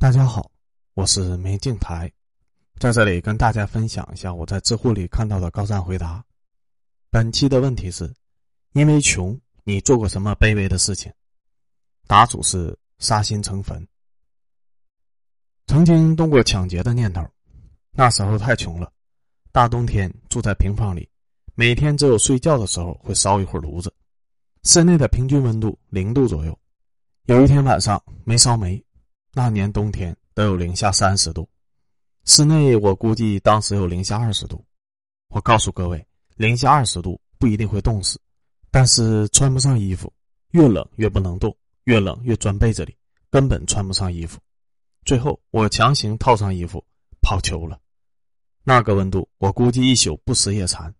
大家好，我是梅镜台，在这里跟大家分享一下我在知乎里看到的高赞回答。本期的问题是：因为穷，你做过什么卑微的事情？答主是杀心成坟。曾经动过抢劫的念头，那时候太穷了，大冬天住在平房里，每天只有睡觉的时候会烧一会儿炉子，室内的平均温度零度左右。有一天晚上没烧煤。那年冬天都有零下三十度，室内我估计当时有零下二十度。我告诉各位，零下二十度不一定会冻死，但是穿不上衣服，越冷越不能动，越冷越钻被子里，根本穿不上衣服。最后我强行套上衣服跑球了。那个温度，我估计一宿不死也残。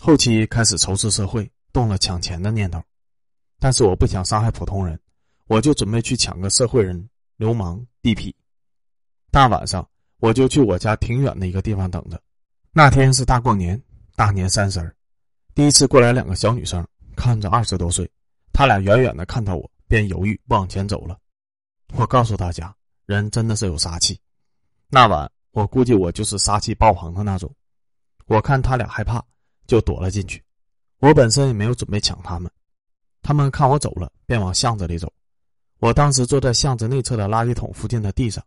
后期开始仇视社会，动了抢钱的念头，但是我不想伤害普通人，我就准备去抢个社会人。流氓地痞，大晚上我就去我家挺远的一个地方等着。那天是大过年，大年三十儿，第一次过来两个小女生，看着二十多岁，她俩远远的看到我，便犹豫往前走了。我告诉大家，人真的是有杀气。那晚我估计我就是杀气爆棚的那种。我看他俩害怕，就躲了进去。我本身也没有准备抢他们，他们看我走了，便往巷子里走。我当时坐在巷子内侧的垃圾桶附近的地上，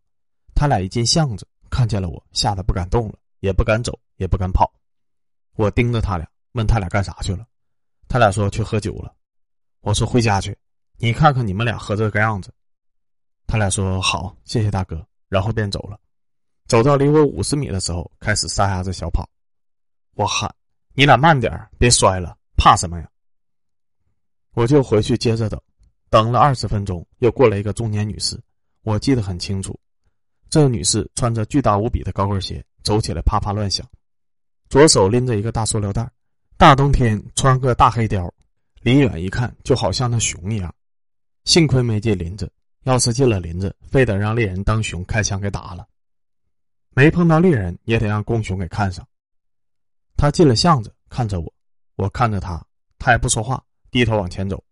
他俩一进巷子，看见了我，吓得不敢动了，也不敢走，也不敢跑。我盯着他俩，问他俩干啥去了。他俩说去喝酒了。我说回家去，你看看你们俩喝这个样子。他俩说好，谢谢大哥，然后便走了。走到离我五十米的时候，开始撒丫子小跑。我喊：“你俩慢点别摔了，怕什么呀？”我就回去接着等。等了二十分钟，又过来一个中年女士，我记得很清楚。这个女士穿着巨大无比的高跟鞋，走起来啪啪乱响，左手拎着一个大塑料袋。大冬天穿个大黑貂，离远一看就好像那熊一样。幸亏没进林子，要是进了林子，非得让猎人当熊开枪给打了。没碰到猎人，也得让公熊给看上。他进了巷子，看着我，我看着他，他也不说话，低头往前走。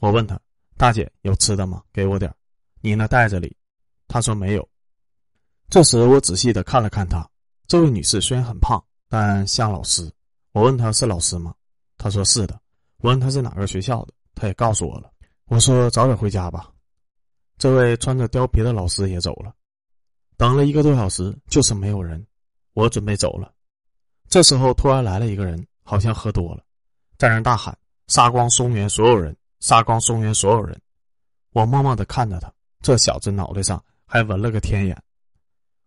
我问他。大姐有吃的吗？给我点你那袋子里，她说没有。这时我仔细的看了看她，这位女士虽然很胖，但像老师。我问她是老师吗？她说是的。我问她是哪个学校的，她也告诉我了。我说早点回家吧。这位穿着貂皮的老师也走了。等了一个多小时，就是没有人。我准备走了，这时候突然来了一个人，好像喝多了，在那大喊：“杀光松原所有人！”杀光松原所有人，我默默的看着他。这小子脑袋上还纹了个天眼。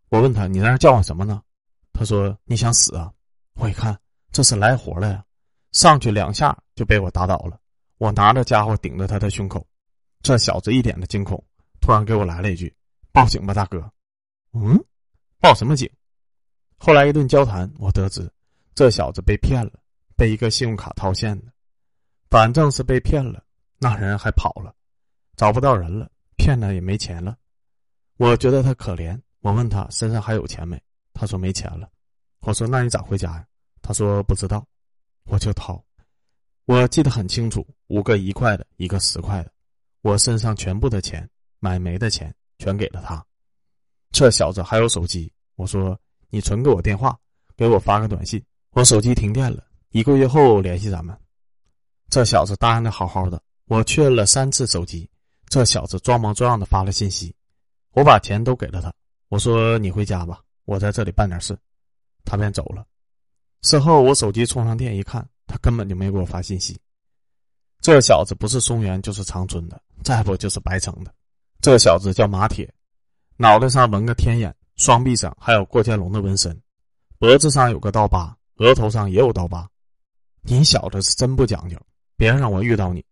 我问他：“你在那叫唤什么呢？”他说：“你想死啊？”我一看，这是来活了呀！上去两下就被我打倒了。我拿着家伙顶着他的胸口。这小子一脸的惊恐，突然给我来了一句：“报警吧，大哥。”嗯，报什么警？后来一顿交谈，我得知这小子被骗了，被一个信用卡套现的，反正是被骗了。那人还跑了，找不到人了，骗了也没钱了。我觉得他可怜，我问他身上还有钱没？他说没钱了。我说那你咋回家呀？他说不知道。我就掏，我记得很清楚，五个一块的，一个十块的，我身上全部的钱，买煤的钱全给了他。这小子还有手机，我说你存给我电话，给我发个短信，我手机停电了，一个月后联系咱们。这小子答应的好好的。我确认了三次手机，这小子装模作样的发了信息，我把钱都给了他。我说：“你回家吧，我在这里办点事。”他便走了。事后我手机充上电一看，他根本就没给我发信息。这小子不是松原就是长春的，再不就是白城的。这小子叫马铁，脑袋上纹个天眼，双臂上还有过肩龙的纹身，脖子上有个刀疤，额头上也有刀疤。你小子是真不讲究，别让我遇到你。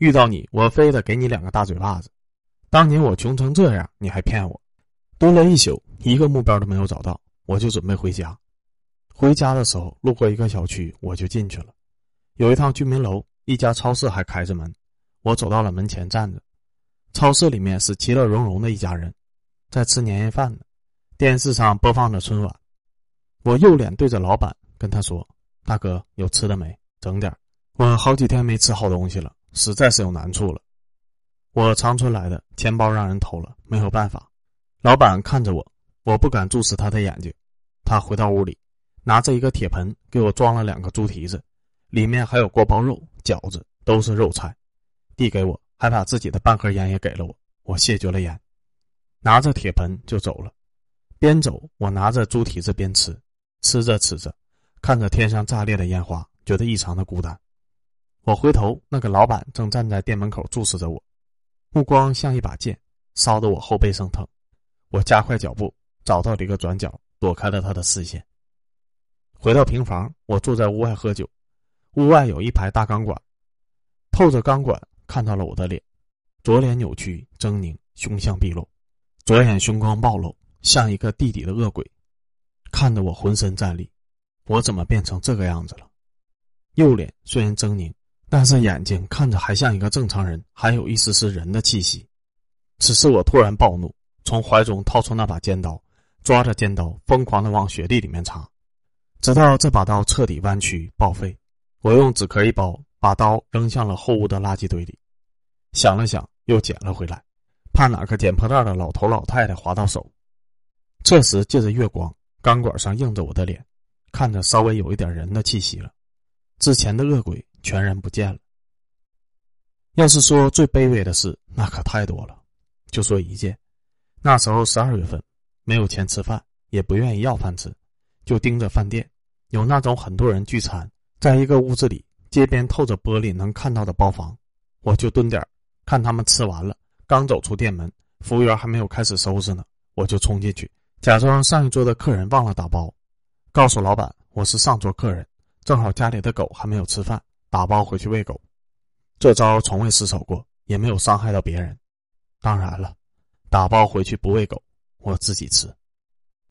遇到你，我非得给你两个大嘴巴子。当年我穷成这样，你还骗我，蹲了一宿，一个目标都没有找到，我就准备回家。回家的时候，路过一个小区，我就进去了。有一套居民楼，一家超市还开着门。我走到了门前站着，超市里面是其乐融融的一家人，在吃年夜饭呢。电视上播放着春晚。我右脸对着老板，跟他说：“大哥，有吃的没？整点我好几天没吃好东西了。”实在是有难处了，我长春来的，钱包让人偷了，没有办法，老板看着我，我不敢注视他的眼睛。他回到屋里，拿着一个铁盆给我装了两个猪蹄子，里面还有锅包肉、饺子，都是肉菜，递给我，还把自己的半盒烟也给了我。我谢绝了烟，拿着铁盆就走了。边走，我拿着猪蹄子边吃，吃着吃着，看着天上炸裂的烟花，觉得异常的孤单。我回头，那个老板正站在店门口注视着我，目光像一把剑，烧得我后背生疼。我加快脚步，找到了一个转角，躲开了他的视线。回到平房，我坐在屋外喝酒。屋外有一排大钢管，透着钢管看到了我的脸，左脸扭曲狰狞，凶相毕露，左眼凶光暴露，像一个地底的恶鬼，看得我浑身战栗。我怎么变成这个样子了？右脸虽然狰狞，但是眼睛看着还像一个正常人，还有一丝丝人的气息。此时我突然暴怒。从怀中掏出那把尖刀，抓着尖刀疯狂的往雪地里面插，直到这把刀彻底弯曲报废。我用纸壳一包，把刀扔向了后屋的垃圾堆里。想了想，又捡了回来，怕哪个捡破烂的老头老太太划到手。这时借着月光，钢管上映着我的脸，看着稍微有一点人的气息了。之前的恶鬼全然不见了。要是说最卑微的事，那可太多了。就说一件。那时候十二月份，没有钱吃饭，也不愿意要饭吃，就盯着饭店，有那种很多人聚餐，在一个屋子里，街边透着玻璃能看到的包房，我就蹲点看他们吃完了，刚走出店门，服务员还没有开始收拾呢，我就冲进去，假装上一桌的客人忘了打包，告诉老板我是上桌客人，正好家里的狗还没有吃饭，打包回去喂狗，这招从未失手过，也没有伤害到别人，当然了。打包回去不喂狗，我自己吃。